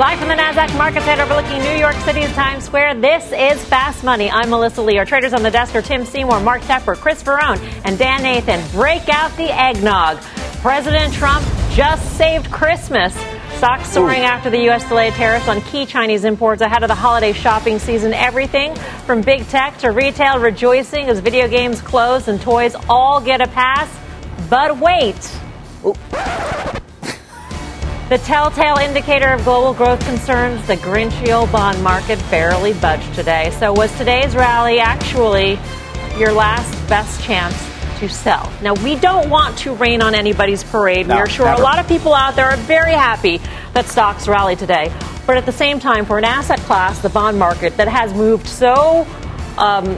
Live from the NASDAQ market center overlooking New York City's Times Square, this is Fast Money. I'm Melissa Lee. Our traders on the desk are Tim Seymour, Mark Tepper, Chris Verrone, and Dan Nathan. Break out the eggnog. President Trump just saved Christmas. Stocks soaring Ooh. after the U.S. delayed tariffs on key Chinese imports ahead of the holiday shopping season. Everything from big tech to retail rejoicing as video games close and toys all get a pass. But wait. Ooh. The telltale indicator of global growth concerns, the Grinchio bond market barely budged today. So, was today's rally actually your last best chance to sell? Now, we don't want to rain on anybody's parade. No, we are sure never. a lot of people out there are very happy that stocks rallied today. But at the same time, for an asset class, the bond market that has moved so um,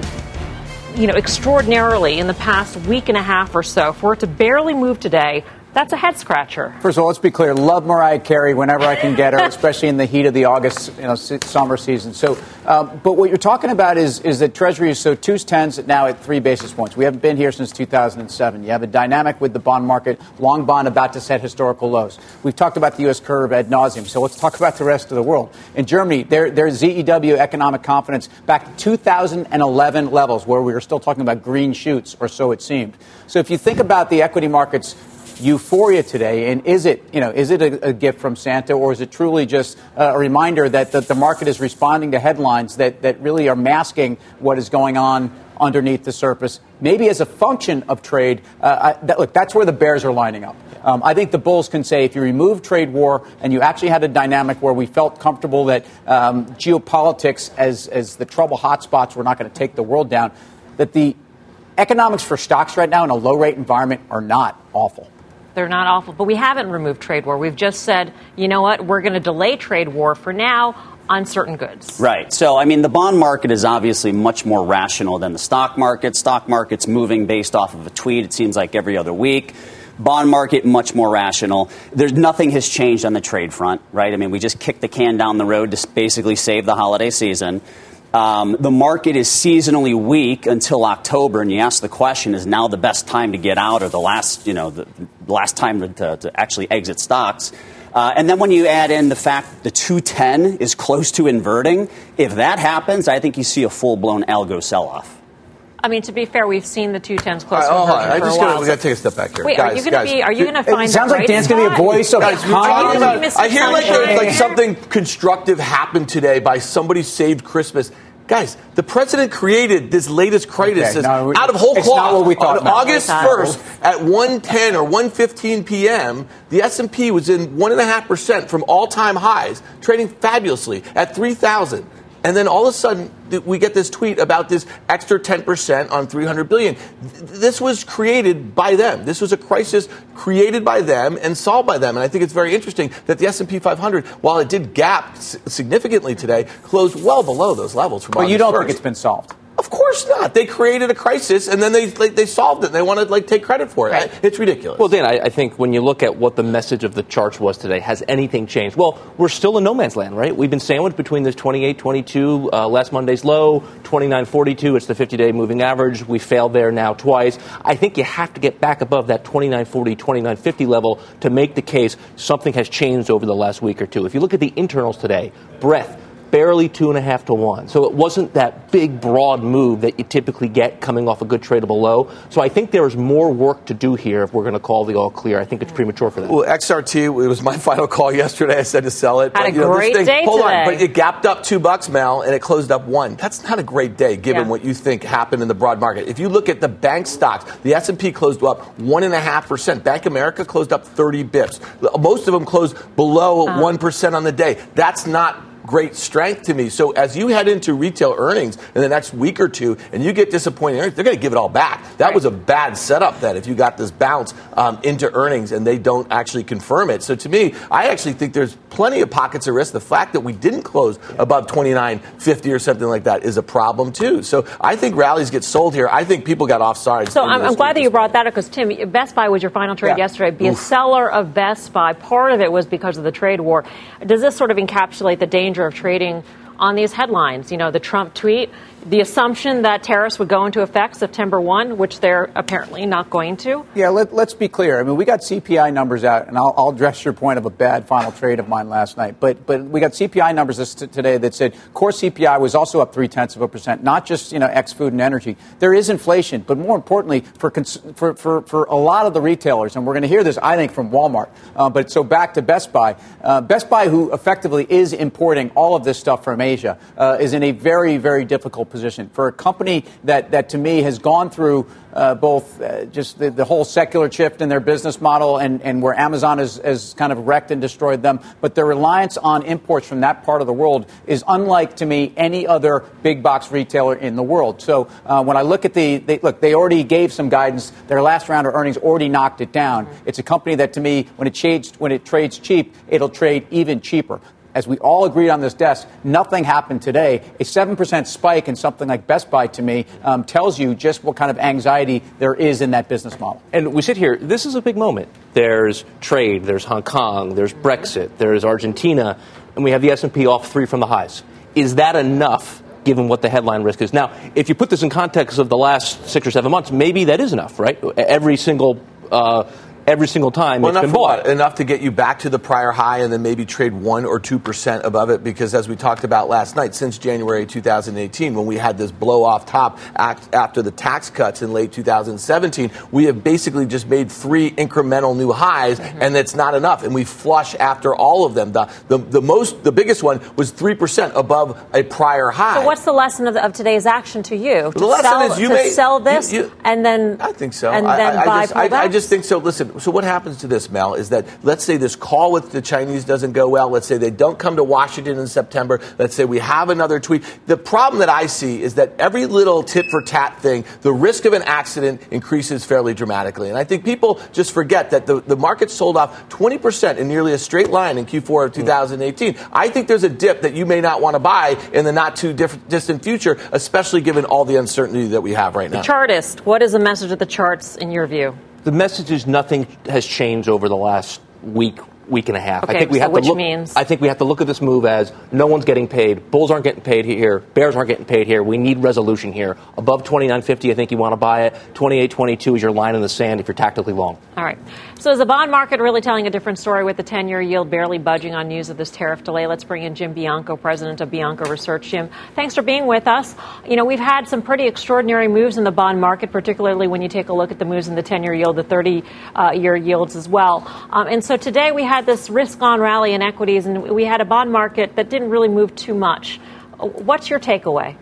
you know, extraordinarily in the past week and a half or so, for it to barely move today, that's a head scratcher. First of all, let's be clear. Love Mariah Carey whenever I can get her, especially in the heat of the August you know, summer season. So, um, but what you're talking about is is that Treasury is so two tens now at three basis points. We haven't been here since 2007. You have a dynamic with the bond market, long bond about to set historical lows. We've talked about the U.S. curve ad nauseum. So let's talk about the rest of the world. In Germany, their their ZEW economic confidence back to 2011 levels, where we were still talking about green shoots, or so it seemed. So if you think about the equity markets euphoria today? And is it, you know, is it a, a gift from Santa, or is it truly just a reminder that, that the market is responding to headlines that, that really are masking what is going on underneath the surface, maybe as a function of trade? Uh, I, that, look, that's where the bears are lining up. Um, I think the bulls can say if you remove trade war and you actually had a dynamic where we felt comfortable that um, geopolitics, as, as the trouble hotspots, were not going to take the world down, that the economics for stocks right now in a low rate environment are not awful. They're not awful. But we haven't removed trade war. We've just said, you know what, we're going to delay trade war for now on certain goods. Right. So, I mean, the bond market is obviously much more rational than the stock market. Stock market's moving based off of a tweet, it seems like every other week. Bond market, much more rational. There's nothing has changed on the trade front, right? I mean, we just kicked the can down the road to basically save the holiday season. Um, the market is seasonally weak until October, and you ask the question: Is now the best time to get out, or the last, you know, the last time to, to actually exit stocks? Uh, and then when you add in the fact the 210 is close to inverting, if that happens, I think you see a full blown algo sell off. I mean, to be fair, we've seen the two tens close. Right, oh, I just gotta, we got to take a step back here. Wait, guys, are you going to be? Are you going to find? It sounds like Dan's going to be a voice of. Guys, about, I hear like, like something constructive happened today by somebody saved Christmas. Guys, the president created this latest crisis okay, no, out of whole cloth. On August 1st at 1:10 or 1:15 p.m., the S&P was in one and a half percent from all-time highs, trading fabulously at 3,000. And then all of a sudden, we get this tweet about this extra 10% on 300 billion. This was created by them. This was a crisis created by them and solved by them. And I think it's very interesting that the S&P 500, while it did gap significantly today, closed well below those levels. From but you don't think it's been solved? Of course not. They created a crisis and then they like, they solved it. and They want to like take credit for it. Right. It's ridiculous. Well, Dan, I, I, think when you look at what the message of the charts was today, has anything changed? Well, we're still in no man's land, right? We've been sandwiched between this 28.22 uh, last Monday's low, 29.42. It's the 50-day moving average. We failed there now twice. I think you have to get back above that 29.40, 29.50 level to make the case something has changed over the last week or two. If you look at the internals today, breadth barely two and a half to one. So it wasn't that big, broad move that you typically get coming off a good tradable low. So I think there is more work to do here if we're going to call the all clear. I think it's premature for that. Well, XRT, it was my final call yesterday. I said to sell it. Had but, a know, great thing, day hold today. on, but it gapped up two bucks, Mel, and it closed up one. That's not a great day given yeah. what you think happened in the broad market. If you look at the bank stocks, the S&P closed up one and a half percent. Bank America closed up 30 bips. Most of them closed below uh-huh. one uh on the day. That's not great strength to me. So as you head into retail earnings in the next week or two, and you get disappointing earnings, they're going to give it all back. That right. was a bad setup. Then if you got this bounce um, into earnings and they don't actually confirm it. So to me, I actually think there's plenty of pockets of risk. The fact that we didn't close above 29.50 or something like that is a problem too. So I think rallies get sold here. I think people got offside. So I'm, I'm glad that you brought that up because Tim, Best Buy was your final trade yeah. yesterday. Be Oof. a seller of Best Buy. Part of it was because of the trade war. Does this sort of encapsulate the danger of trading on these headlines? You know, the Trump tweet the assumption that tariffs would go into effect September 1, which they're apparently not going to? Yeah, let, us be clear. I mean, we got CPI numbers out, and I'll, I'll, address your point of a bad final trade of mine last night. But but we got CPI numbers t- today that said core CPI was also up three tenths of a percent, not just you know ex food and energy. There is inflation, but more importantly, for cons- for, for, for a lot of the retailers, and we're going to hear this, I think, from Walmart. Uh, but so back to Best Buy. Uh, Best Buy, who effectively is importing all of this stuff from Asia, uh, is in a very very difficult position. For a company that, that to me has gone through uh, both uh, just the, the, whole secular shift in their business model and, and where Amazon has, has kind of wrecked and destroyed them, but their reliance on imports from that part of the world is unlike to me any other big box retailer in the world. So uh, when I look at the, they, look, they already gave some guidance. Their last round of earnings already knocked it down. It's a company that to me, when it trades, when it trades cheap, it'll trade even cheaper as we all agreed on this desk, nothing happened today. A 7% spike in something like Best Buy to me um, tells you just what kind of anxiety there is in that business model. And we sit here, this is a big moment. There's trade, there's Hong Kong, there's Brexit, there's Argentina, and we have the S&P off three from the highs. Is that enough given what the headline risk is? Now, if you put this in context of the last six or seven months, maybe that is enough, right? Every single uh, every single time well, it's been bought. Enough to get you back to the prior high and then maybe trade 1 or 2% above it because as we talked about last night, since January 2018, when we had this blow off top after the tax cuts in late 2017, we have basically just made three incremental new highs mm-hmm. and it's not enough. And we flush after all of them. The, the, the, most, the biggest one was 3% above a prior high. So what's the lesson of, the, of today's action to you? To the lesson sell, is you to may sell this you, you, and then I think so. And then I, buy just, I, I just think so. Listen, so what happens to this, Mel, is that let's say this call with the Chinese doesn't go well. Let's say they don't come to Washington in September. Let's say we have another tweet. The problem that I see is that every little tit for tat thing, the risk of an accident increases fairly dramatically. And I think people just forget that the, the market sold off 20% in nearly a straight line in Q4 of 2018. I think there's a dip that you may not want to buy in the not too diff- distant future, especially given all the uncertainty that we have right now. The chartist, what is the message of the charts in your view? The message is nothing has changed over the last week, week and a half. Okay, I think we so have to look, means? I think we have to look at this move as no one's getting paid. Bulls aren't getting paid here. Bears aren't getting paid here. We need resolution here. Above 29.50, I think you want to buy it. 28.22 is your line in the sand if you're tactically long. All right. So is the bond market really telling a different story with the 10-year yield barely budging on news of this tariff delay? Let's bring in Jim Bianco, president of Bianco Research. Jim, thanks for being with us. You know, we've had some pretty extraordinary moves in the bond market, particularly when you take a look at the moves in the 10-year yield, the 30-year yields as well. Um, and so today we had this risk-on rally in equities, and we had a bond market that didn't really move too much. What's your takeaway?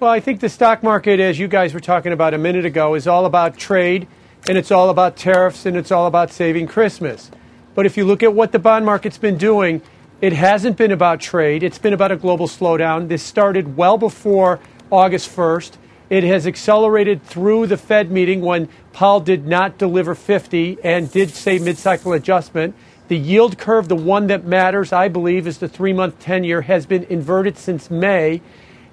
Well, I think the stock market, as you guys were talking about a minute ago, is all about trade – and it's all about tariffs and it's all about saving Christmas. But if you look at what the bond market's been doing, it hasn't been about trade. It's been about a global slowdown. This started well before August 1st. It has accelerated through the Fed meeting when Powell did not deliver 50 and did say mid cycle adjustment. The yield curve, the one that matters, I believe, is the three month 10 year, has been inverted since May.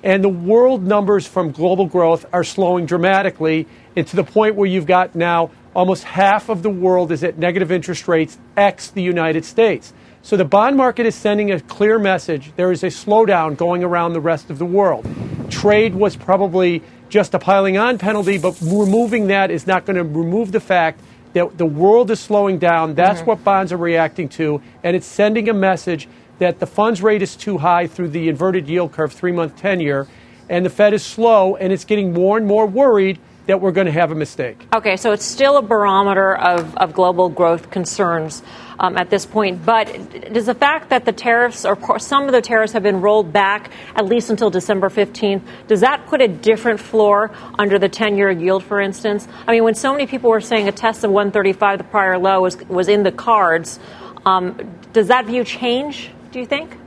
And the world numbers from global growth are slowing dramatically and to the point where you've got now almost half of the world is at negative interest rates, ex the United States. So the bond market is sending a clear message. There is a slowdown going around the rest of the world. Trade was probably just a piling on penalty, but removing that is not going to remove the fact that the world is slowing down. That's mm-hmm. what bonds are reacting to, and it's sending a message that the funds rate is too high through the inverted yield curve, three month 10 year, and the Fed is slow, and it's getting more and more worried that we're going to have a mistake. Okay, so it's still a barometer of, of global growth concerns um, at this point. But does the fact that the tariffs, or some of the tariffs, have been rolled back at least until December 15th, does that put a different floor under the 10 year yield, for instance? I mean, when so many people were saying a test of 135, the prior low, was, was in the cards, um, does that view change, do you think?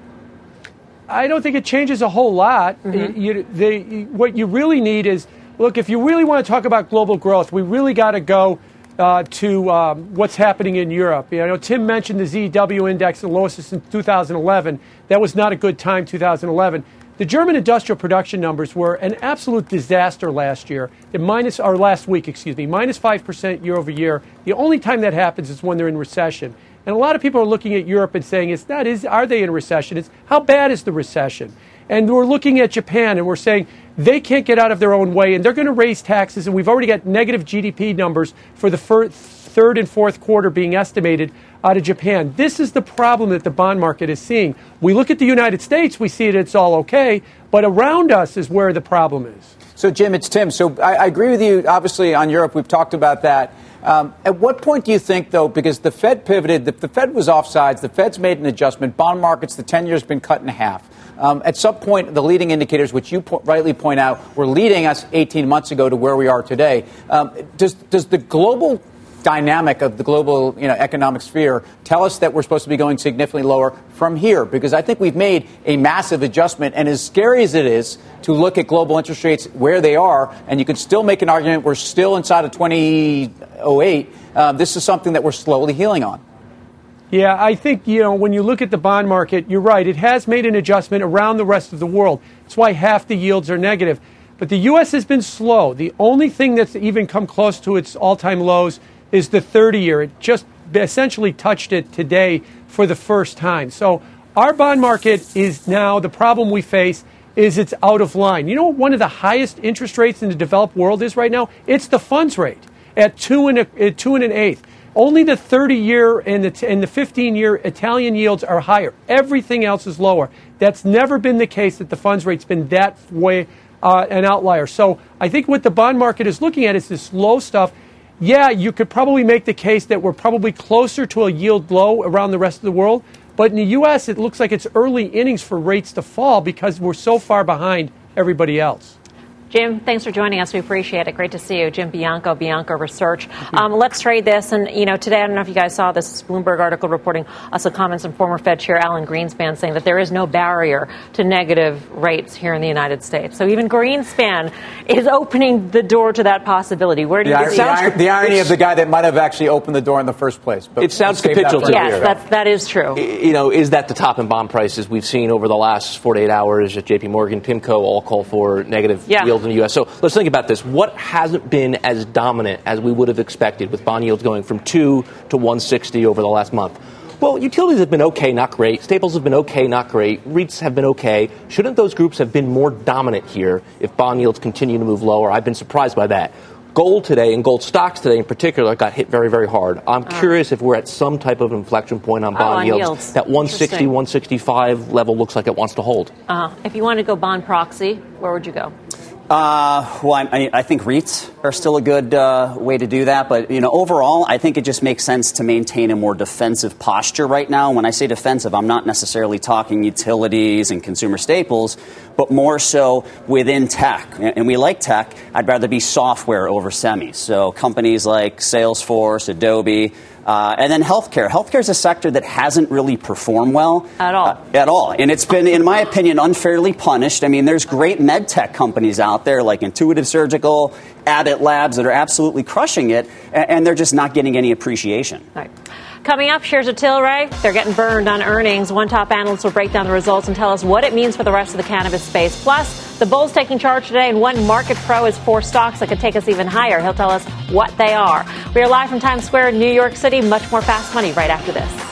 I don't think it changes a whole lot. Mm-hmm. You, they, what you really need is look, if you really want to talk about global growth, we really got to go uh, to um, what's happening in Europe. You know, Tim mentioned the ZW index, the lowest since 2011. That was not a good time, 2011. The German industrial production numbers were an absolute disaster last year. minus, or last week, excuse me, minus 5% year over year. The only time that happens is when they're in recession. And a lot of people are looking at Europe and saying, it's not, is, are they in recession? It's how bad is the recession? And we're looking at Japan and we're saying they can't get out of their own way and they're going to raise taxes. And we've already got negative GDP numbers for the first, third and fourth quarter being estimated out of Japan. This is the problem that the bond market is seeing. We look at the United States, we see it, it's all okay, but around us is where the problem is. So, Jim, it's Tim. So, I, I agree with you, obviously, on Europe. We've talked about that. Um, at what point do you think, though, because the Fed pivoted, the, the Fed was offsides, the Fed's made an adjustment, bond markets, the 10 years been cut in half. Um, at some point, the leading indicators, which you po- rightly point out, were leading us 18 months ago to where we are today. Um, does, does the global dynamic of the global you know, economic sphere tell us that we're supposed to be going significantly lower from here because I think we've made a massive adjustment. And as scary as it is to look at global interest rates where they are, and you can still make an argument we're still inside of 2008, uh, this is something that we're slowly healing on. Yeah, I think, you know, when you look at the bond market, you're right. It has made an adjustment around the rest of the world. That's why half the yields are negative. But the U.S. has been slow. The only thing that's even come close to its all time lows is the 30 year. It just essentially touched it today for the first time. So our bond market is now the problem we face is it's out of line. You know what one of the highest interest rates in the developed world is right now? It's the funds rate at two and, a, at two and an eighth. Only the 30 year and the, and the 15 year Italian yields are higher. Everything else is lower. That's never been the case that the funds rate's been that way uh, an outlier. So I think what the bond market is looking at is this low stuff. Yeah, you could probably make the case that we're probably closer to a yield low around the rest of the world. But in the U.S., it looks like it's early innings for rates to fall because we're so far behind everybody else. Jim, thanks for joining us. We appreciate it. Great to see you. Jim Bianco, Bianco Research. Um, let's trade this. And, you know, today, I don't know if you guys saw this Bloomberg article reporting also comments from former Fed Chair Alan Greenspan saying that there is no barrier to negative rates here in the United States. So even Greenspan is opening the door to that possibility. Where do the you see the, the irony of the guy that might have actually opened the door in the first place. But it sounds capitulative. Yes, that's, that is true. You know, is that the top in bond prices we've seen over the last 48 hours at JP Morgan, PIMCO all call for negative yeah. Yields in the U.S. So let's think about this. What hasn't been as dominant as we would have expected with bond yields going from 2 to 160 over the last month? Well, utilities have been okay, not great. Staples have been okay, not great. REITs have been okay. Shouldn't those groups have been more dominant here if bond yields continue to move lower? I've been surprised by that. Gold today and gold stocks today in particular got hit very, very hard. I'm uh, curious if we're at some type of inflection point on bond oh, on yields. yields. That 160, 165 level looks like it wants to hold. Uh, if you want to go bond proxy, where would you go? Uh, well, I, I, think REITs are still a good uh, way to do that, but you know, overall, I think it just makes sense to maintain a more defensive posture right now. When I say defensive, I'm not necessarily talking utilities and consumer staples, but more so within tech. And we like tech. I'd rather be software over semis. So companies like Salesforce, Adobe. Uh, and then healthcare. Healthcare is a sector that hasn't really performed well at all. Uh, at all, and it's been, in my opinion, unfairly punished. I mean, there's great med tech companies out there like Intuitive Surgical, Abbott Labs that are absolutely crushing it, and, and they're just not getting any appreciation. Right. Coming up, shares of Tilray, they're getting burned on earnings. One top analyst will break down the results and tell us what it means for the rest of the cannabis space. Plus, the Bulls taking charge today, and one market pro is four stocks that could take us even higher. He'll tell us what they are. We are live from Times Square in New York City. Much more fast money right after this.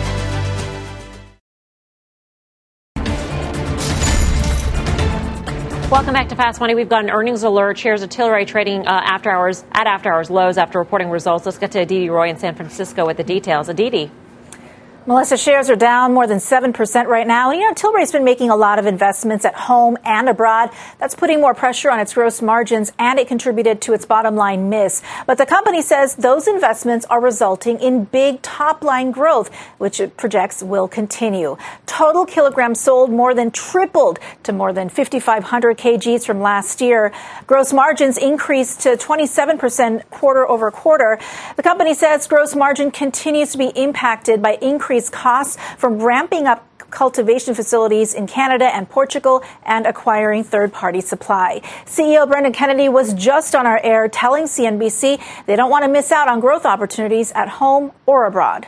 Welcome back to Fast Money. We've got an earnings alert. Shares of Tilray trading uh, after hours at after hours lows after reporting results. Let's get to Aditi Roy in San Francisco with the details. Aditi. Melissa, shares are down more than 7% right now. You know, Tilray's been making a lot of investments at home and abroad. That's putting more pressure on its gross margins and it contributed to its bottom line miss. But the company says those investments are resulting in big top line growth, which it projects will continue. Total kilograms sold more than tripled to more than 5,500 kgs from last year. Gross margins increased to 27% quarter over quarter. The company says gross margin continues to be impacted by increased increased costs from ramping up cultivation facilities in Canada and Portugal and acquiring third party supply. CEO Brendan Kennedy was just on our air telling CNBC they don't want to miss out on growth opportunities at home or abroad.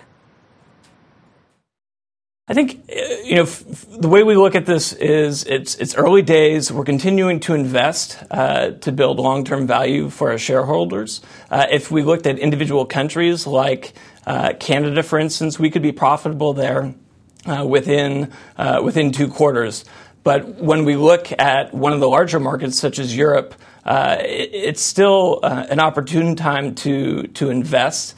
I think uh, you know the way we look at this is it's it's early days. We're continuing to invest uh, to build long term value for our shareholders. Uh, if we looked at individual countries like uh, Canada, for instance, we could be profitable there uh, within uh, within two quarters. But when we look at one of the larger markets, such as Europe, uh, it, it's still uh, an opportune time to to invest.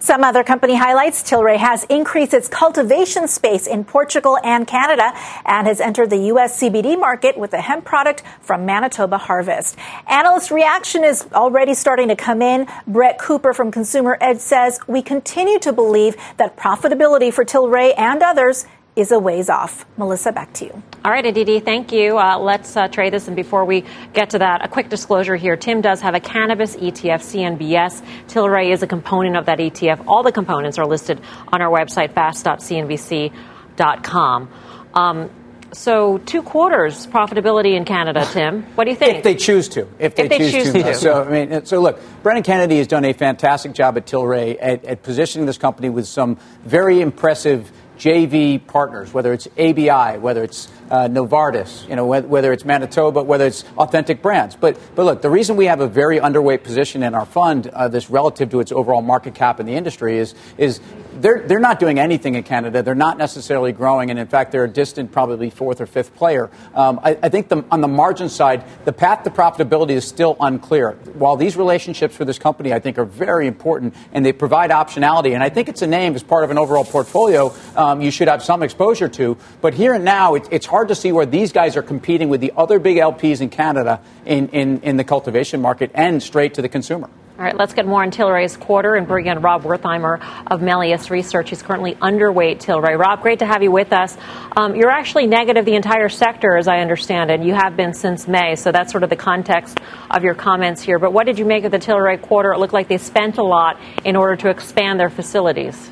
Some other company highlights Tilray has increased its cultivation space in Portugal and Canada and has entered the U.S. CBD market with a hemp product from Manitoba Harvest. Analyst reaction is already starting to come in. Brett Cooper from Consumer Edge says we continue to believe that profitability for Tilray and others is a ways off. Melissa, back to you. All right, Aditi, thank you. Uh, let's uh, trade this. And before we get to that, a quick disclosure here. Tim does have a cannabis ETF, CNBS. Tilray is a component of that ETF. All the components are listed on our website, fast.cnbc.com. Um, so two quarters profitability in Canada, Tim. What do you think? If they choose to. If they, if they choose, choose to. to. So I mean, so look, Brendan Kennedy has done a fantastic job at Tilray at, at positioning this company with some very impressive JV partners, whether it's ABI, whether it's uh, Novartis, you know, whether it's Manitoba, whether it's authentic brands. But, but look, the reason we have a very underweight position in our fund, uh, this relative to its overall market cap in the industry, is, is they're, they're not doing anything in Canada. They're not necessarily growing, and in fact, they're a distant, probably fourth or fifth player. Um, I, I, think the, on the margin side, the path to profitability is still unclear. While these relationships for this company, I think, are very important and they provide optionality, and I think it's a name as part of an overall portfolio um, you should have some exposure to. But here and now, it, it's hard to see where these guys are competing with the other big LPs in Canada in, in, in the cultivation market and straight to the consumer. All right, let's get more on Tilray's quarter and bring in Rob Wertheimer of Melius Research. He's currently underweight Tilray. Rob, great to have you with us. Um, you're actually negative the entire sector, as I understand it. You have been since May, so that's sort of the context of your comments here. But what did you make of the Tilray quarter? It looked like they spent a lot in order to expand their facilities.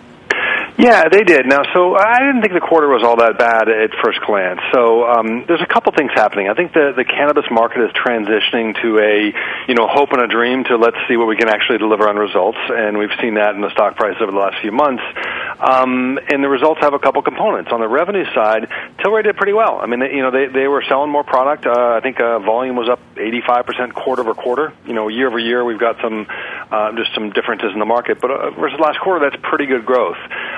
Yeah, they did. Now, so I didn't think the quarter was all that bad at first glance. So um, there's a couple things happening. I think the the cannabis market is transitioning to a you know hope and a dream to let's see what we can actually deliver on results, and we've seen that in the stock price over the last few months. Um, and the results have a couple components. On the revenue side, Tilray did pretty well. I mean, they, you know, they they were selling more product. Uh, I think uh, volume was up 85% quarter over quarter. You know, year over year, we've got some uh, just some differences in the market, but uh, versus last quarter, that's pretty good growth.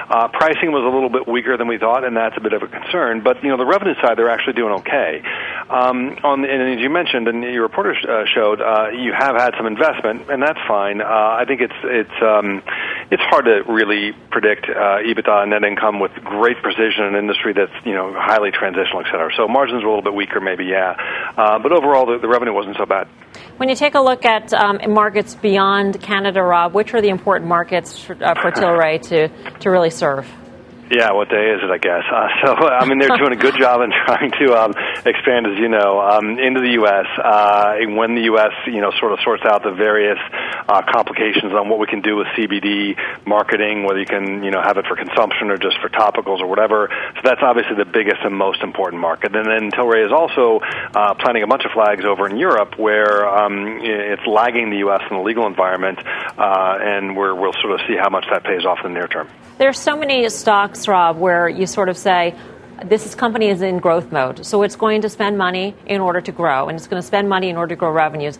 Uh, pricing was a little bit weaker than we thought, and that's a bit of a concern. But you know, the revenue side, they're actually doing okay. Um, on the, and as you mentioned, and your reporter uh, showed, uh, you have had some investment, and that's fine. Uh, I think it's it's um, it's hard to really predict uh, EBITDA and net income with great precision in an industry that's you know highly transitional, et cetera. So margins were a little bit weaker, maybe, yeah. Uh, but overall, the, the revenue wasn't so bad. When you take a look at um, markets beyond Canada, Rob, which are the important markets for, uh, for Tilray to, to really serve? Yeah, what day is it? I guess. Uh, so, I mean, they're doing a good job in trying to um, expand, as you know, um, into the U.S. Uh, when the U.S. you know sort of sorts out the various uh, complications on what we can do with CBD marketing, whether you can you know have it for consumption or just for topicals or whatever. So that's obviously the biggest and most important market. And then Tilray is also uh, planting a bunch of flags over in Europe, where um, it's lagging the U.S. in the legal environment, uh, and we're, we'll sort of see how much that pays off in the near term. There's so many stocks, Rob, where you sort of say, this company is in growth mode, so it's going to spend money in order to grow, and it's going to spend money in order to grow revenues.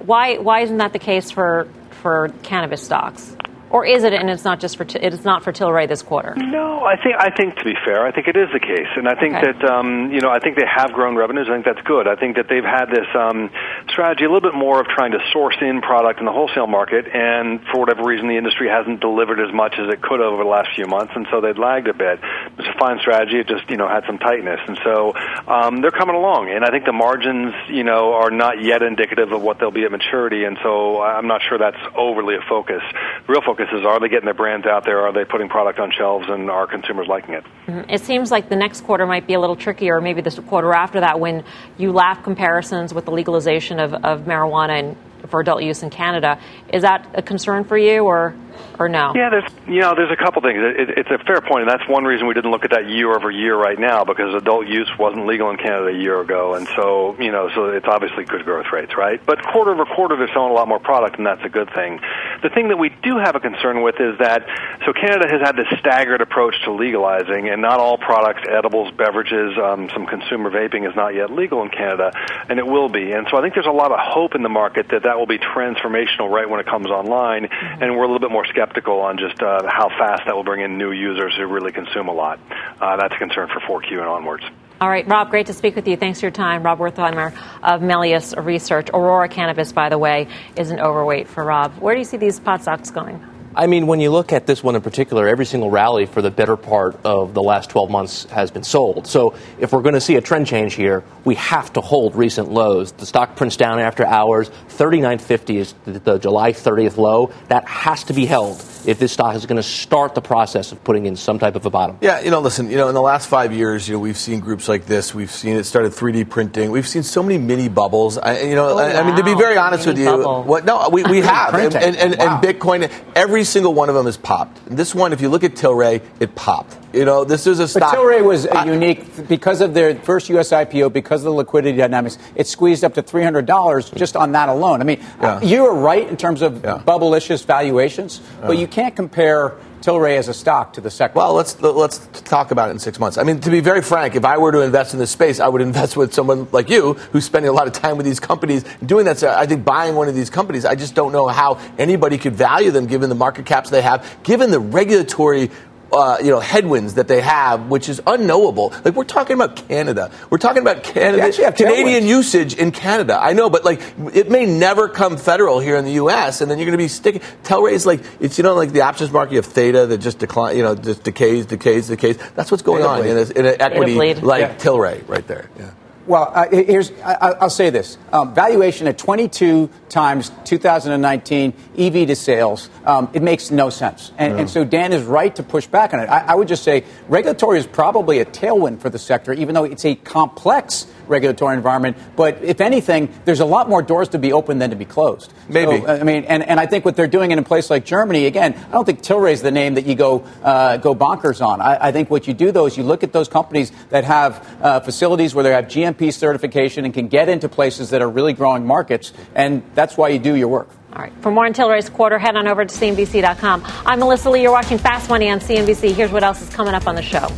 Why, why isn't that the case for, for cannabis stocks? Or is it? And it's not just for it's not for Tilray this quarter. No, I think I think to be fair, I think it is the case, and I think okay. that um, you know I think they have grown revenues. I think that's good. I think that they've had this um, strategy a little bit more of trying to source in product in the wholesale market, and for whatever reason, the industry hasn't delivered as much as it could over the last few months, and so they've lagged a bit. It's a fine strategy. It just you know had some tightness, and so um, they're coming along. And I think the margins you know are not yet indicative of what they'll be at maturity, and so I'm not sure that's overly a focus. The real focus is are they getting their brands out there? Are they putting product on shelves, and are consumers liking it? Mm-hmm. It seems like the next quarter might be a little trickier, or maybe the quarter after that, when you laugh comparisons with the legalization of, of marijuana and for adult use in Canada. Is that a concern for you, or or no? Yeah, there's you know there's a couple things. It, it's a fair point, and that's one reason we didn't look at that year over year right now because adult use wasn't legal in Canada a year ago, and so you know so it's obviously good growth rates, right? But quarter over quarter, they're selling a lot more product, and that's a good thing. The thing that we do have a concern with is that so Canada has had this staggered approach to legalizing, and not all products, edibles, beverages, um, some consumer vaping is not yet legal in Canada, and it will be. And so I think there's a lot of hope in the market that that will be transformational right when it comes online, and we're a little bit more skeptical on just uh, how fast that will bring in new users who really consume a lot. Uh, that's a concern for 4Q and onwards. All right, Rob, great to speak with you. Thanks for your time. Rob Wertheimer of Melius Research. Aurora Cannabis, by the way, isn't overweight for Rob. Where do you see these pot stocks going? I mean, when you look at this one in particular, every single rally for the better part of the last 12 months has been sold. So if we're going to see a trend change here, we have to hold recent lows. The stock prints down after hours. 39.50 is the July 30th low. That has to be held if this stock is going to start the process of putting in some type of a bottom. Yeah, you know, listen, you know, in the last five years, you know, we've seen groups like this. We've seen it started 3D printing. We've seen so many mini bubbles. I, you know, oh, I, wow. I, mean, to be very honest mini with you, bubble. what? No, we, we have, and, and, and, wow. and Bitcoin. Every single one of them has popped. This one, if you look at Tilray, it popped. You know, this is a stock. But Tilray was I, unique because of their first U.S. IPO, because of the liquidity dynamics. It squeezed up to three hundred dollars just on that alone. I mean, yeah. you are right in terms of yeah. bubblicious valuations, yeah. but you can't compare Tilray as a stock to the sector? Well, let's let's talk about it in six months. I mean, to be very frank, if I were to invest in this space, I would invest with someone like you who's spending a lot of time with these companies doing that. So I think buying one of these companies, I just don't know how anybody could value them given the market caps they have, given the regulatory uh, you know headwinds that they have, which is unknowable. Like we're talking about Canada, we're talking about Canada, Canadian tailwinds. usage in Canada. I know, but like it may never come federal here in the U.S. and then you're going to be sticking. Tilray's like it's you know like the options market of theta that just decline, you know, just decays, decays, decays. That's what's going on in, a, in an equity like yeah. Tilray right there. Yeah. Well, uh, here's I, will say this: um, valuation at 22 times 2019 EV to sales. Um, it makes no sense, and, yeah. and, so Dan is right to push back on it. I, I would just say regulatory is probably a tailwind for the sector, even though it's a complex regulatory environment. But if anything, there's a lot more doors to be opened than to be closed. Maybe. So, I mean, and, and I think what they're doing in a place like Germany, again, I don't think Tilray is the name that you go uh, go bonkers on. I, I, think what you do though is you look at those companies that have uh, facilities where they have GMP certification and can get into places that are really growing markets, and that's why you do your work. All right. For more on Tilray's quarter, head on over to CNBC.com. I'm Melissa Lee. You're watching Fast Money on CNBC. Here's what else is coming up on the show.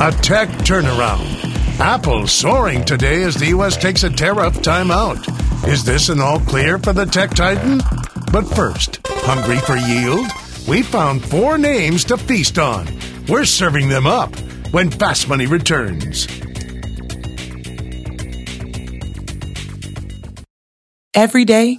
A tech turnaround. Apple soaring today as the U.S. takes a tariff timeout. Is this an all clear for the tech titan? But first, hungry for yield? We found four names to feast on. We're serving them up when Fast Money returns. Every day,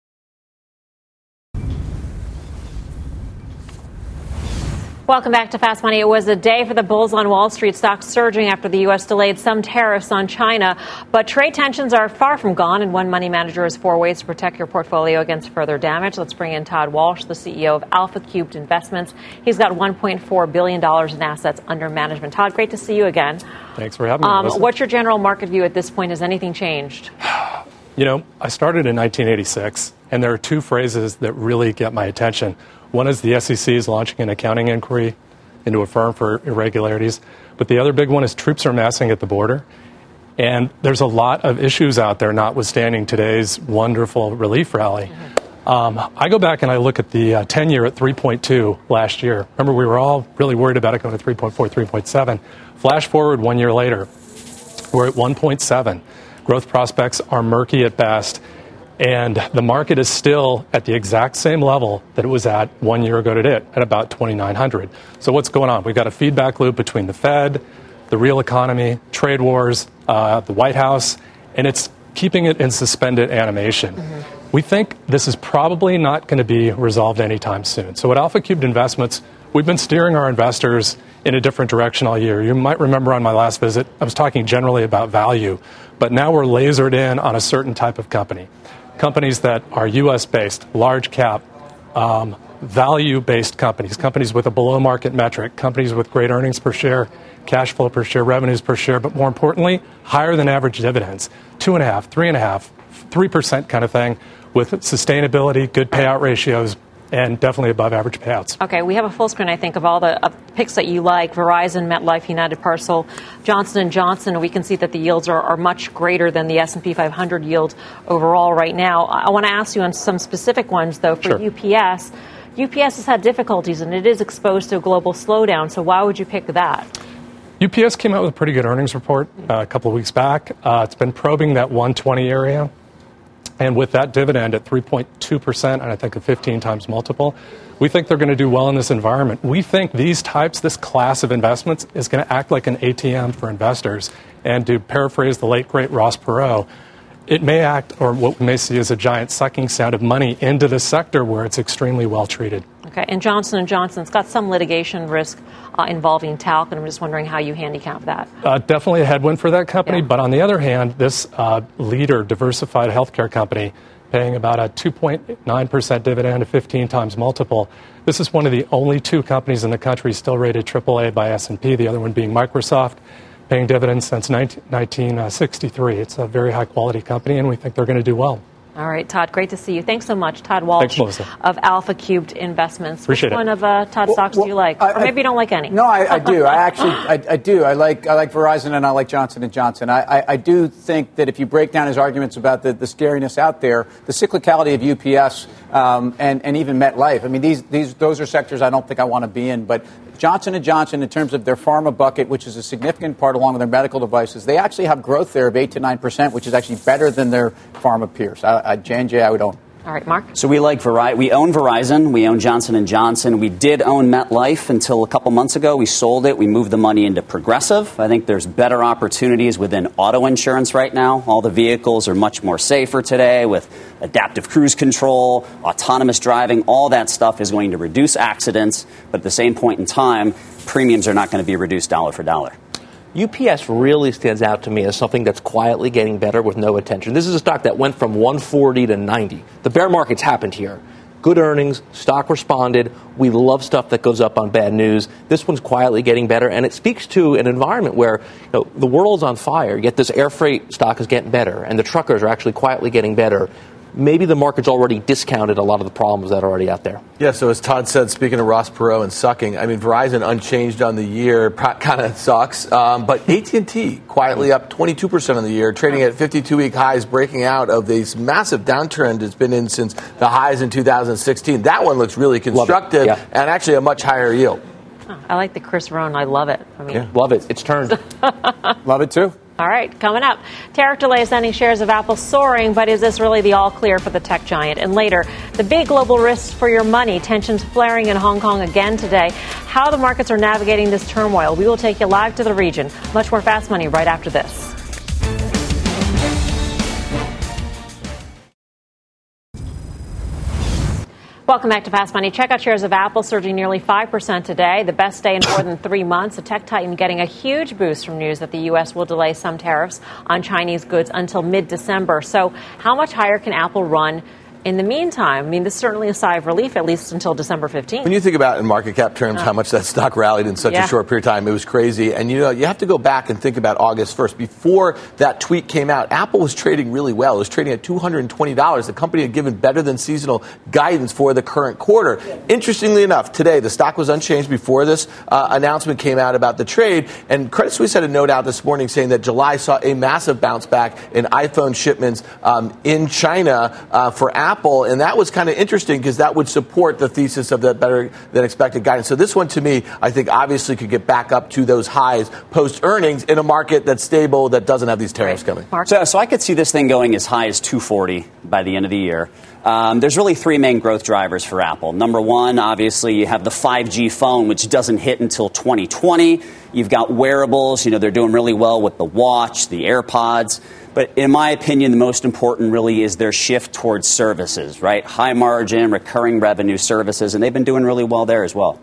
Welcome back to Fast Money. It was a day for the bulls on Wall Street, stocks surging after the U.S. delayed some tariffs on China. But trade tensions are far from gone, and one money manager has four ways to protect your portfolio against further damage. Let's bring in Todd Walsh, the CEO of Alpha Cubed Investments. He's got $1.4 billion in assets under management. Todd, great to see you again. Thanks for having me. Um, what's your general market view at this point? Has anything changed? You know, I started in 1986, and there are two phrases that really get my attention. One is the SEC is launching an accounting inquiry into a firm for irregularities. But the other big one is troops are massing at the border. And there's a lot of issues out there, notwithstanding today's wonderful relief rally. Um, I go back and I look at the uh, 10 year at 3.2 last year. Remember, we were all really worried about it going to 3.4, 3.7. Flash forward one year later, we're at 1.7. Growth prospects are murky at best. And the market is still at the exact same level that it was at one year ago today, at about 2,900. So what's going on? We've got a feedback loop between the Fed, the real economy, trade wars, uh, the White House, and it's keeping it in suspended animation. Mm-hmm. We think this is probably not going to be resolved anytime soon. So at Alpha Cubed Investments, we've been steering our investors in a different direction all year. You might remember on my last visit, I was talking generally about value, but now we're lasered in on a certain type of company companies that are U.S. based, large cap, um, value based companies, companies with a below market metric, companies with great earnings per share, cash flow per share, revenues per share, but more importantly, higher than average dividends, two and a half, three and a half, three percent kind of thing, with sustainability, good payout ratios, and definitely above average payouts. Okay, we have a full screen, I think, of all the uh, picks that you like: Verizon, MetLife, United Parcel, Johnson and Johnson. We can see that the yields are, are much greater than the S&P 500 yield overall right now. I want to ask you on some specific ones, though. For sure. UPS, UPS has had difficulties, and it is exposed to a global slowdown. So why would you pick that? UPS came out with a pretty good earnings report uh, a couple of weeks back. Uh, it's been probing that 120 area. And with that dividend at 3.2% and I think a 15 times multiple, we think they're going to do well in this environment. We think these types, this class of investments, is going to act like an ATM for investors. And to paraphrase the late great Ross Perot, it may act, or what we may see as a giant sucking sound of money into the sector where it's extremely well treated. Okay, and Johnson & Johnson's got some litigation risk uh, involving talc, and I'm just wondering how you handicap that. Uh, definitely a headwind for that company, yeah. but on the other hand, this uh, leader, diversified healthcare company, paying about a 2.9% dividend, a 15 times multiple. This is one of the only two companies in the country still rated AAA by S&P, the other one being Microsoft paying dividends since 19, 1963. It's a very high quality company, and we think they're going to do well. All right, Todd, great to see you. Thanks so much. Todd Walsh Thanks, of Alpha Cubed Investments. Appreciate Which one of uh, Todd's well, stocks well, do you like? I, or maybe you don't like any. No, I, I do. I actually, I, I, do. I like, I like Verizon and I like Johnson & Johnson. I, I, do think that if you break down his arguments about the, the scariness out there, the cyclicality of UPS um, and, and even MetLife, I mean, these, these, those are sectors I don't think I want to be in. But Johnson & Johnson, in terms of their pharma bucket, which is a significant part along with their medical devices, they actually have growth there of 8 to 9%, which is actually better than their pharma peers. I, J&J, I would own. All right, Mark. So we like Verizon. We own Verizon. We own Johnson and Johnson. We did own MetLife until a couple months ago. We sold it. We moved the money into Progressive. I think there's better opportunities within auto insurance right now. All the vehicles are much more safer today with adaptive cruise control, autonomous driving. All that stuff is going to reduce accidents, but at the same point in time, premiums are not going to be reduced dollar for dollar. UPS really stands out to me as something that's quietly getting better with no attention. This is a stock that went from 140 to 90. The bear market's happened here. Good earnings, stock responded. We love stuff that goes up on bad news. This one's quietly getting better, and it speaks to an environment where you know, the world's on fire, yet this air freight stock is getting better, and the truckers are actually quietly getting better maybe the market's already discounted a lot of the problems that are already out there. Yeah, so as Todd said, speaking of Ross Perot and sucking, I mean, Verizon unchanged on the year kind of sucks, um, but AT&T quietly up 22% on the year, trading at 52-week highs, breaking out of this massive downtrend it's been in since the highs in 2016. That one looks really constructive yeah. and actually a much higher yield. I like the Chris Rohn. I love it. I mean, yeah. love it. It's turned. love it too. All right, coming up. Tariff delays sending shares of Apple soaring, but is this really the all clear for the tech giant? And later, the big global risks for your money, tensions flaring in Hong Kong again today, how the markets are navigating this turmoil. We will take you live to the region. Much more fast money right after this. Welcome back to Fast Money. Check out shares of Apple surging nearly 5% today, the best day in more than three months. A tech titan getting a huge boost from news that the U.S. will delay some tariffs on Chinese goods until mid December. So, how much higher can Apple run? In the meantime, I mean, this is certainly a sigh of relief, at least until December 15th. When you think about in market cap terms uh, how much that stock rallied in such yeah. a short period of time, it was crazy. And you know, you have to go back and think about August 1st. Before that tweet came out, Apple was trading really well. It was trading at $220. The company had given better than seasonal guidance for the current quarter. Interestingly enough, today the stock was unchanged before this uh, announcement came out about the trade. And Credit Suisse had a note out this morning saying that July saw a massive bounce back in iPhone shipments um, in China uh, for Apple. Apple, and that was kind of interesting because that would support the thesis of that better than expected guidance. So this one, to me, I think obviously could get back up to those highs post earnings in a market that's stable that doesn't have these tariffs coming. So, so I could see this thing going as high as 240 by the end of the year. Um, there's really three main growth drivers for Apple. Number one, obviously, you have the 5G phone, which doesn't hit until 2020. You've got wearables. You know, they're doing really well with the watch, the AirPods. But in my opinion, the most important really is their shift towards services, right? High margin, recurring revenue services, and they've been doing really well there as well.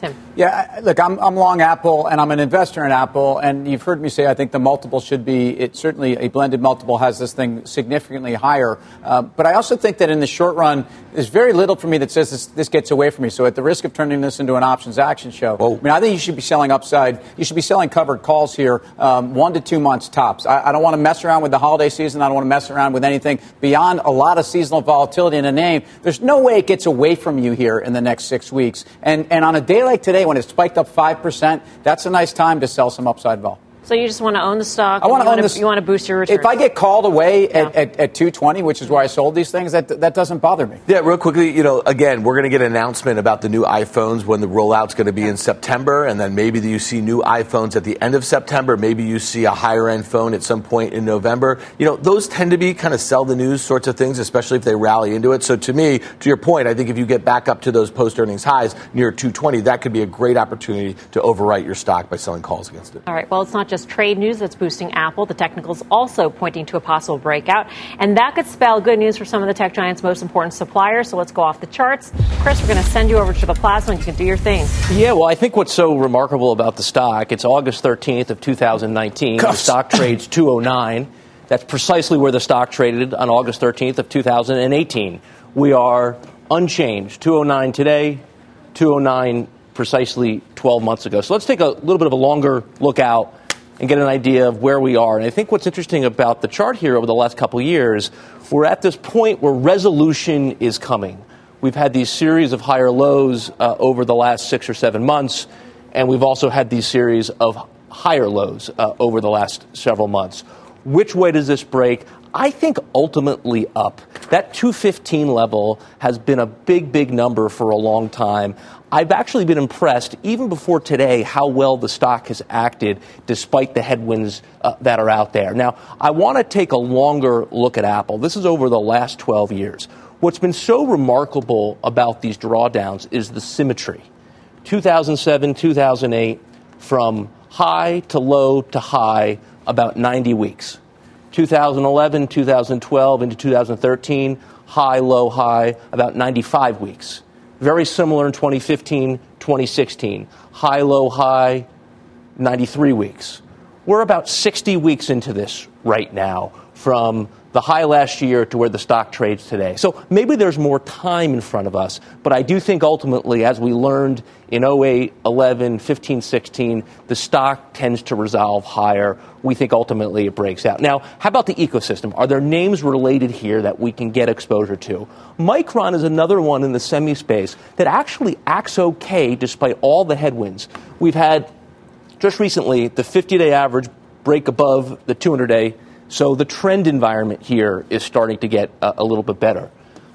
Tim. Yeah, look, I'm, I'm long Apple and I'm an investor in Apple, and you've heard me say I think the multiple should be, it certainly a blended multiple has this thing significantly higher. Uh, but I also think that in the short run, there's very little for me that says this, this gets away from me. So at the risk of turning this into an options action show, I mean, I think you should be selling upside. You should be selling covered calls here, um, one to two months tops. I, I don't want to mess around with the holiday season. I don't want to mess around with anything beyond a lot of seasonal volatility in a name. There's no way it gets away from you here in the next six weeks. And, and on a day like today, when it spiked up 5%, that's a nice time to sell some upside vol. So you just want to own the stock? I want to own this. You want to boost your return. If I get called away yeah. at, at, at, 220, which is where I sold these things, that that doesn't bother me. Yeah, real quickly, you know, again, we're going to get an announcement about the new iPhones when the rollout's going to be yeah. in September, and then maybe you see new iPhones at the end of September. Maybe you see a higher end phone at some point in November. You know, those tend to be kind of sell the news sorts of things, especially if they rally into it. So to me, to your point, I think if you get back up to those post earnings highs near 220, that could be a great opportunity to overwrite your stock by selling calls against it. All right. Well, it's not just trade news that's boosting Apple. The technicals also pointing to a possible breakout. And that could spell good news for some of the tech giants' most important suppliers. So let's go off the charts. Chris, we're going to send you over to the plasma and you can do your thing. Yeah, well, I think what's so remarkable about the stock, it's August 13th of 2019. The stock trades 209. That's precisely where the stock traded on August 13th of 2018. We are unchanged. 209 today, 209 precisely 12 months ago. So let's take a little bit of a longer look out and get an idea of where we are. And I think what's interesting about the chart here over the last couple years, we're at this point where resolution is coming. We've had these series of higher lows uh, over the last six or seven months, and we've also had these series of higher lows uh, over the last several months. Which way does this break? I think ultimately up. That 215 level has been a big, big number for a long time. I've actually been impressed, even before today, how well the stock has acted despite the headwinds uh, that are out there. Now, I want to take a longer look at Apple. This is over the last 12 years. What's been so remarkable about these drawdowns is the symmetry. 2007, 2008, from high to low to high, about 90 weeks. 2011, 2012, into 2013, high, low, high, about 95 weeks. Very similar in 2015, 2016. High, low, high, 93 weeks. We're about 60 weeks into this right now. from the high last year to where the stock trades today. So maybe there's more time in front of us, but I do think ultimately, as we learned in 08, 11, 15, 16, the stock tends to resolve higher. We think ultimately it breaks out. Now, how about the ecosystem? Are there names related here that we can get exposure to? Micron is another one in the semi space that actually acts okay despite all the headwinds. We've had just recently the 50 day average break above the 200 day so the trend environment here is starting to get a, a little bit better.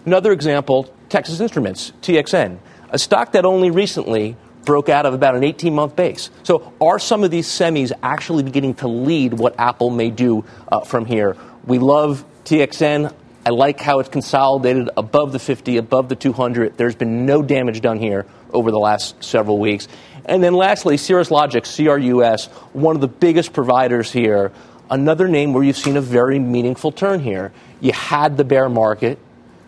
Another example Texas Instruments, TXN, a stock that only recently broke out of about an 18 month base. So, are some of these semis actually beginning to lead what Apple may do uh, from here? We love TXN. I like how it's consolidated above the 50, above the 200. There's been no damage done here over the last several weeks. And then lastly, Cirrus Logic, CRUS, one of the biggest providers here another name where you've seen a very meaningful turn here. You had the bear market.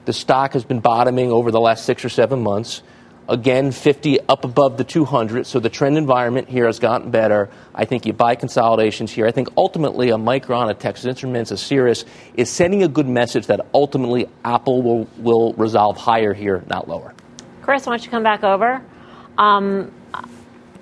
The stock has been bottoming over the last six or seven months. Again, 50 up above the 200. So the trend environment here has gotten better. I think you buy consolidations here. I think ultimately a Micron, a Texas Instruments, a Cirrus is sending a good message that ultimately Apple will, will resolve higher here, not lower. Chris, why don't you come back over? Um,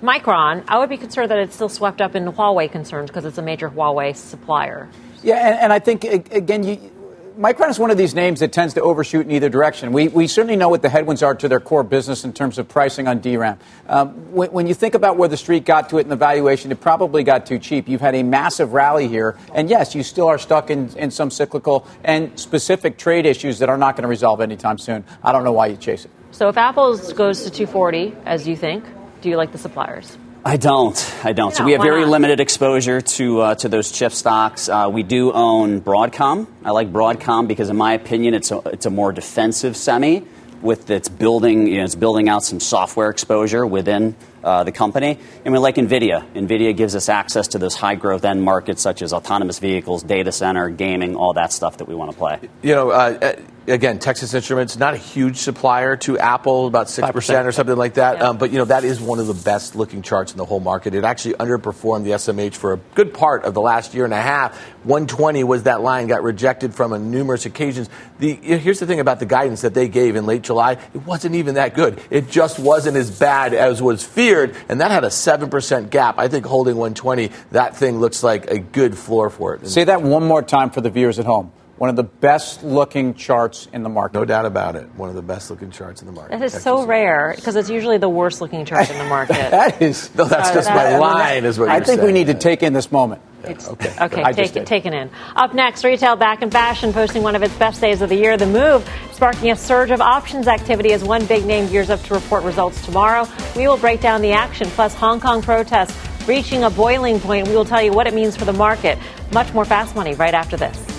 Micron, I would be concerned that it's still swept up in Huawei concerns because it's a major Huawei supplier. Yeah, and, and I think, again, you, Micron is one of these names that tends to overshoot in either direction. We, we certainly know what the headwinds are to their core business in terms of pricing on DRAM. Um, when, when, you think about where the street got to it in the valuation, it probably got too cheap. You've had a massive rally here, and yes, you still are stuck in, in some cyclical and specific trade issues that are not going to resolve anytime soon. I don't know why you chase it. So if Apple goes to 240, as you think, do you like the suppliers? I don't. I don't. so we have very not? limited exposure to uh, to those chip stocks. Uh, we do own Broadcom. I like Broadcom because, in my opinion, it's a, it's a more defensive semi with its building. You know, it's building out some software exposure within uh, the company. And we like NVIDIA. NVIDIA gives us access to those high growth end markets such as autonomous vehicles, data center, gaming, all that stuff that we want to play. You know, uh, again, Texas Instruments, not a huge supplier to Apple, about 6% 5%. or something like that. Yeah. Um, but, you know, that is one of the best looking charts in the whole market. It actually underperformed the SMH for a good part of the last year and a half. 120 was that line, got rejected from on numerous occasions. The, here's the thing about the guidance that they gave in late July it wasn't even that good. It just wasn't as bad as was feared, and that had a 7% gap. I think holding 120, that thing looks like a good floor for it. Say that one more time for the viewers at home. One of the best looking charts in the market. No doubt about it. One of the best looking charts in the market. That is so rare because it's usually the worst looking chart in the market. that is. No, that's just my line, is what I think saying. we need to take in this moment. It's, okay, okay take, it, taken in. Up next, retail back in fashion, posting one of its best days of the year. The move sparking a surge of options activity as one big name gears up to report results tomorrow. We will break down the action, plus Hong Kong protests reaching a boiling point. We will tell you what it means for the market. Much more fast money right after this.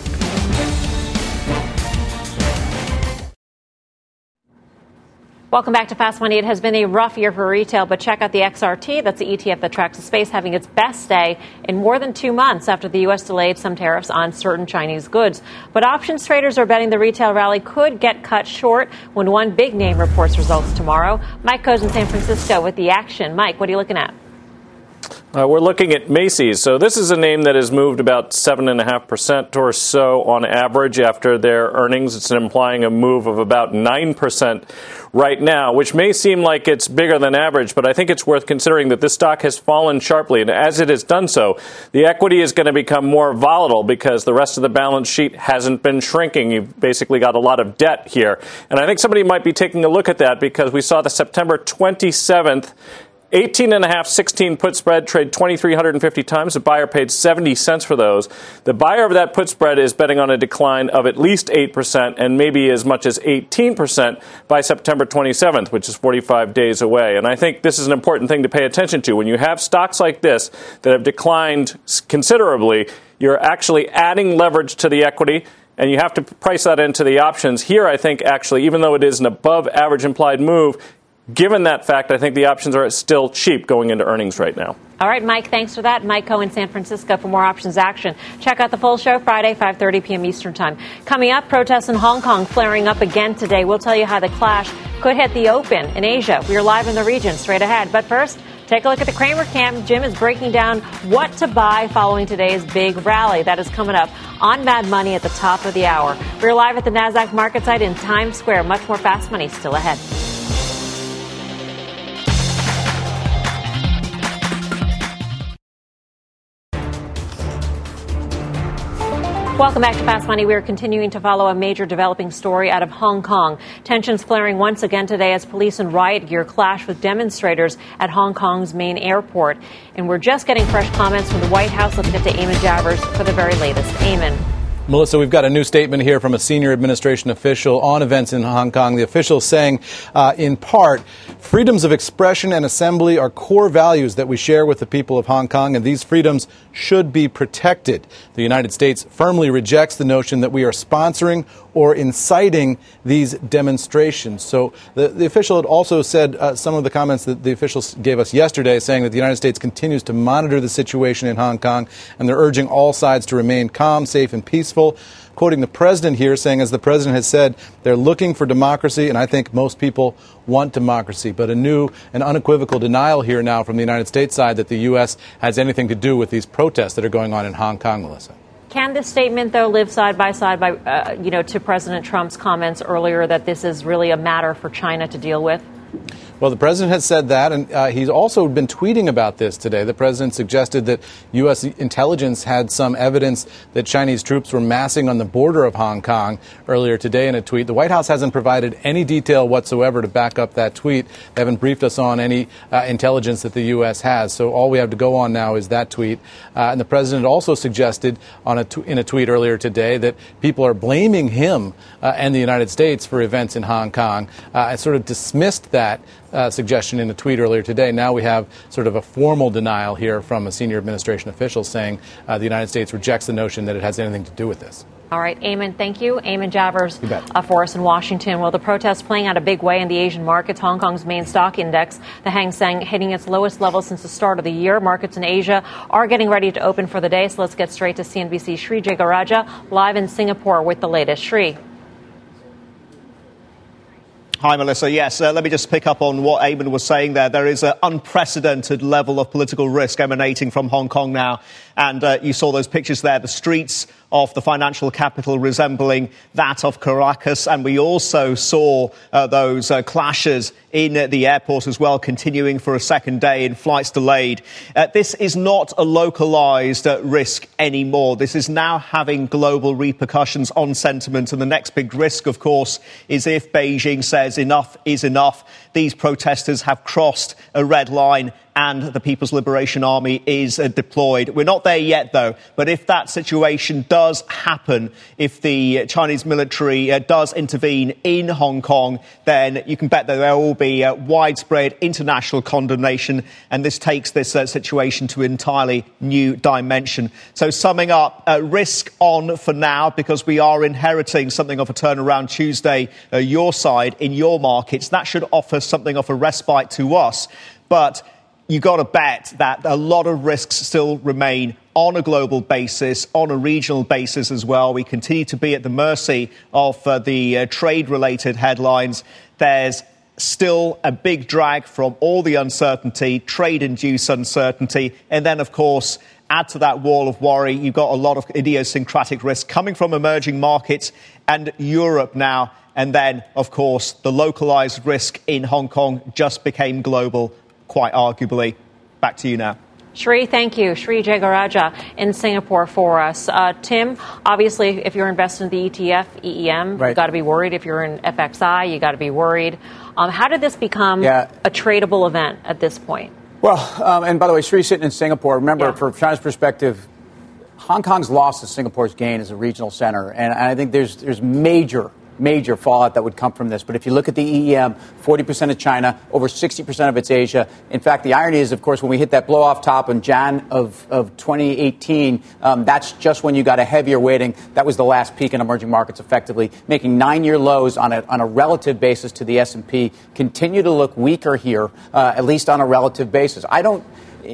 Welcome back to Fast Money. It has been a rough year for retail, but check out the XRT. That's the ETF that tracks the space, having its best day in more than two months after the U.S. delayed some tariffs on certain Chinese goods. But options traders are betting the retail rally could get cut short when one big name reports results tomorrow. Mike goes in San Francisco with the action. Mike, what are you looking at? Uh, we're looking at Macy's. So this is a name that has moved about 7.5% or so on average after their earnings. It's implying a move of about 9% right now, which may seem like it's bigger than average, but I think it's worth considering that this stock has fallen sharply. And as it has done so, the equity is going to become more volatile because the rest of the balance sheet hasn't been shrinking. You've basically got a lot of debt here. And I think somebody might be taking a look at that because we saw the September 27th 18 and a half 16 put spread trade 2350 times. The buyer paid 70 cents for those. The buyer of that put spread is betting on a decline of at least 8% and maybe as much as 18% by September 27th which is 45 days away. And I think this is an important thing to pay attention to. When you have stocks like this that have declined considerably you're actually adding leverage to the equity and you have to price that into the options. Here, I think actually, even though it is an above average implied move, Given that fact, I think the options are still cheap going into earnings right now. All right, Mike, thanks for that. Mike Khouw, San Francisco for more options action. Check out the full show Friday, 5:30 p.m. Eastern Time. Coming up, protests in Hong Kong flaring up again today. We'll tell you how the clash could hit the open in Asia. We are live in the region straight ahead. But first, Take a look at the Cramer Camp. Jim is breaking down what to buy following today's big rally. That is coming up on Mad Money at the top of the hour. We're live at the NASDAQ market site in Times Square. Much more fast money still ahead. Welcome back to Fast Money. We are continuing to follow a major developing story out of Hong Kong. Tensions flaring once again today as police and riot gear clash with demonstrators at Hong Kong's main airport. And we're just getting fresh comments from the White House. Let's get to Eamon Javers for the very latest. Eamon. Melissa, we've got a new statement here from a senior administration official on events in Hong Kong. The official saying, uh, in part, freedoms of expression and assembly are core values that we share with the people of Hong Kong, and these freedoms should be protected. The United States firmly rejects the notion that we are sponsoring or inciting these demonstrations. So the, the official had also said uh, some of the comments that the officials gave us yesterday, saying that the United States continues to monitor the situation in Hong Kong, and they're urging all sides to remain calm, safe, and peaceful quoting the president here, saying, as the president has said, they're looking for democracy, and I think most people want democracy. But a new and unequivocal denial here now from the United States side that the U.S. has anything to do with these protests that are going on in Hong Kong, Melissa. Can this statement, though, live side by side by, uh, you know, to President Trump's comments earlier that this is really a matter for China to deal with? Well, the president has said that, and uh, he's also been tweeting about this today. The president suggested that U.S. intelligence had some evidence that Chinese troops were massing on the border of Hong Kong earlier today in a tweet. The White House hasn't provided any detail whatsoever to back up that tweet. They haven't briefed us on any uh, intelligence that the U.S. has. So all we have to go on now is that tweet. Uh, and the president also suggested on a in a tweet earlier today that people are blaming him uh, and the United States for events in Hong Kong uh, and sort of dismissed that uh, suggestion in a tweet earlier today. Now we have sort of a formal denial here from a senior administration official saying uh, the United States rejects the notion that it has anything to do with this. All right, Eamon, thank you. Eamon Javers uh, for us in Washington. Well, the protests playing out a big way in the Asian markets. Hong Kong's main stock index, the Hang Seng, hitting its lowest level since the start of the year. Markets in Asia are getting ready to open for the day. So let's get straight to CNBC's Sri Jegarajah live in Singapore with the latest. Sri. Hi, Melissa. Yes, uh, let me just pick up on what Eamon was saying there. There is an unprecedented level of political risk emanating from Hong Kong now. And uh, you saw those pictures there. The streets of the financial capital resembling that of Caracas. And we also saw uh, those uh, clashes in the airport as well, continuing for a second day in flights delayed. Uh, this is not a localized uh, risk anymore. This is now having global repercussions on sentiment. And the next big risk, of course, is if Beijing says enough is enough. These protesters have crossed a red line and the People's Liberation Army is uh, deployed. We're not there yet, though, but if that situation does happen, if the Chinese military uh, does intervene in Hong Kong, then you can bet that there will be uh, widespread international condemnation, and this takes this situation to an entirely new dimension. So, summing up, risk on for now because we are inheriting something of a turnaround Tuesday, your side in your markets. That should offer something of a respite to us. But you got to bet that a lot of risks still remain on a global basis, on a regional basis as well. We continue to be at the mercy of uh, the uh, trade related headlines. There's still a big drag from all the uncertainty, trade induced uncertainty. And then, of course, add to that wall of worry, you've got a lot of idiosyncratic risk coming from emerging markets and Europe now. And then, of course, the localized risk in Hong Kong just became global quite arguably. Back to you now. Sri, thank you. Sri Jegarajah in Singapore for us. Uh, Tim, obviously, if you're invested in the ETF, EEM, right. you've got to be worried. If you're in FXI, you got to be worried. Um, how did this become yeah. a tradable event at this point? Well, um, and by the way, Sri sitting in Singapore. Remember, yeah. from China's perspective, Hong Kong's loss to Singapore's gain as a regional center, and, and I think there's there's major major fallout that would come from this. But if you look at the EEM, 40% of China, over 60% of it's Asia. In fact, the irony is, of course, when we hit that blow off top in Jan of, of 2018, um, that's just when you got a heavier weighting. That was the last peak in emerging markets, effectively making nine-year lows on a, on a relative basis to the S&P. Continue to look weaker here, uh, at least on a relative basis. I don't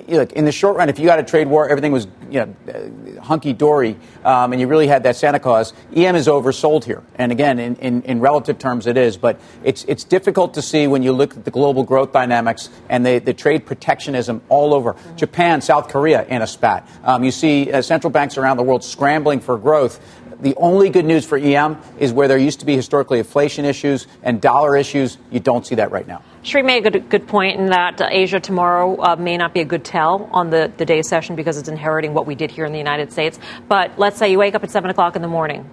look, in the short run, if you got a trade war, everything was you know, hunky dory, um, and you really had that Santa Claus, EM is oversold here. And again, in, in, in, relative terms, it is. But it's, it's difficult to see when you look at the global growth dynamics and the, the trade protectionism all over. Mm-hmm. Japan, South Korea in a spat. Um, you see uh, central banks around the world scrambling for growth. The only good news for EM is where there used to be historically inflation issues and dollar issues. You don't see that right now. Sri made a good, good point in that uh, Asia tomorrow uh, may not be a good tell on the, the day session because it's inheriting what we did here in the United States. But let's say you wake up at 7 o'clock in the morning.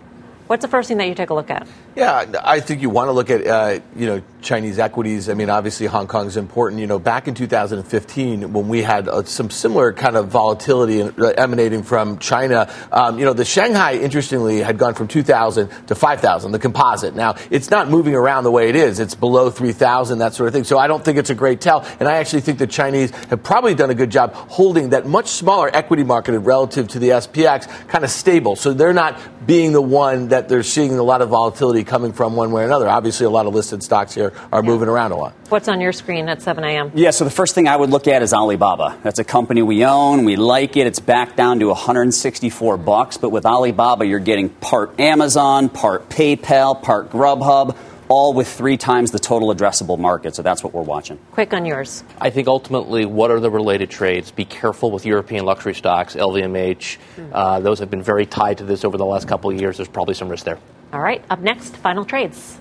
What's the first thing that you take a look at? Yeah, I think you want to look at uh, you know Chinese equities. I mean, obviously Hong Kong is important. You know, back in 2015 when we had uh, some similar kind of volatility uh, emanating from China, um, you know, the Shanghai interestingly had gone from 2,000 to 5,000, the composite. Now it's not moving around the way it is; it's below 3,000, that sort of thing. So I don't think it's a great tell. And I actually think the Chinese have probably done a good job holding that much smaller equity market relative to the SPX kind of stable. So they're not being the one that they're seeing a lot of volatility coming from one way or another. Obviously, a lot of listed stocks here are yeah. moving around a lot. What's on your screen at 7 a.m.? Yeah, so the first thing I would look at is Alibaba. That's a company we own. We like it. It's back down to 164 bucks. But with Alibaba, you're getting part Amazon, part PayPal, part Grubhub all with three times the total addressable market. So that's what we're watching. Quick on yours. I think ultimately, what are the related trades? Be careful with European luxury stocks, LVMH. Mm. Uh, those have been very tied to this over the last couple of years. There's probably some risk there. All right, up next, final trades.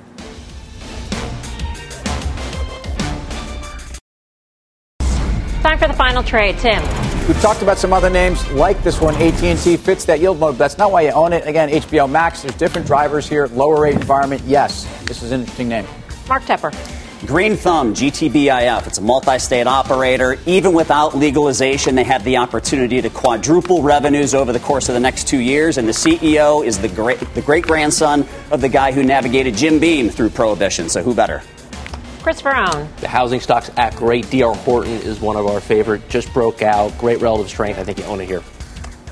Time for the final trade, Tim. We've talked about some other names like this one. AT&T fits that yield mode. That's not why you own it. Again, HBO Max. There's different drivers here. Lower rate environment. Yes, this is an interesting name. Mark Tepper. Green Thumb, GTBIF. It's a multi state operator. Even without legalization, they have the opportunity to quadruple revenues over the course of the next two years. And the CEO is the great, the great grandson of the guy who navigated Jim Beam through prohibition. So who better? Chris Verrone. The housing stocks act great. DR Horton is one of our favorite. Just broke out. Great relative strength. I think you own it here.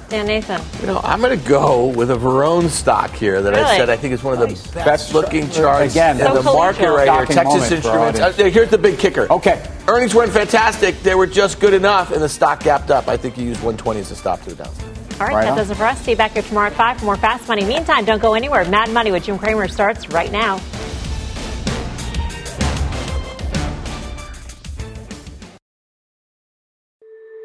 Dan Nathan. You know, I'm going to go with a Verrone stock here that really? I said I think is one of the nice. best looking charts Again, in so the market right here. Texas Instruments. Uh, here's the big kicker. Okay. Earnings weren't fantastic. They were just good enough, and the stock gapped up. I think you use 120 as a stop to the downside. All right, right that on. does it for us. See you back here tomorrow at 5 for more Fast Money. Meantime, don't go anywhere. Mad Money with Jim Cramer starts right now.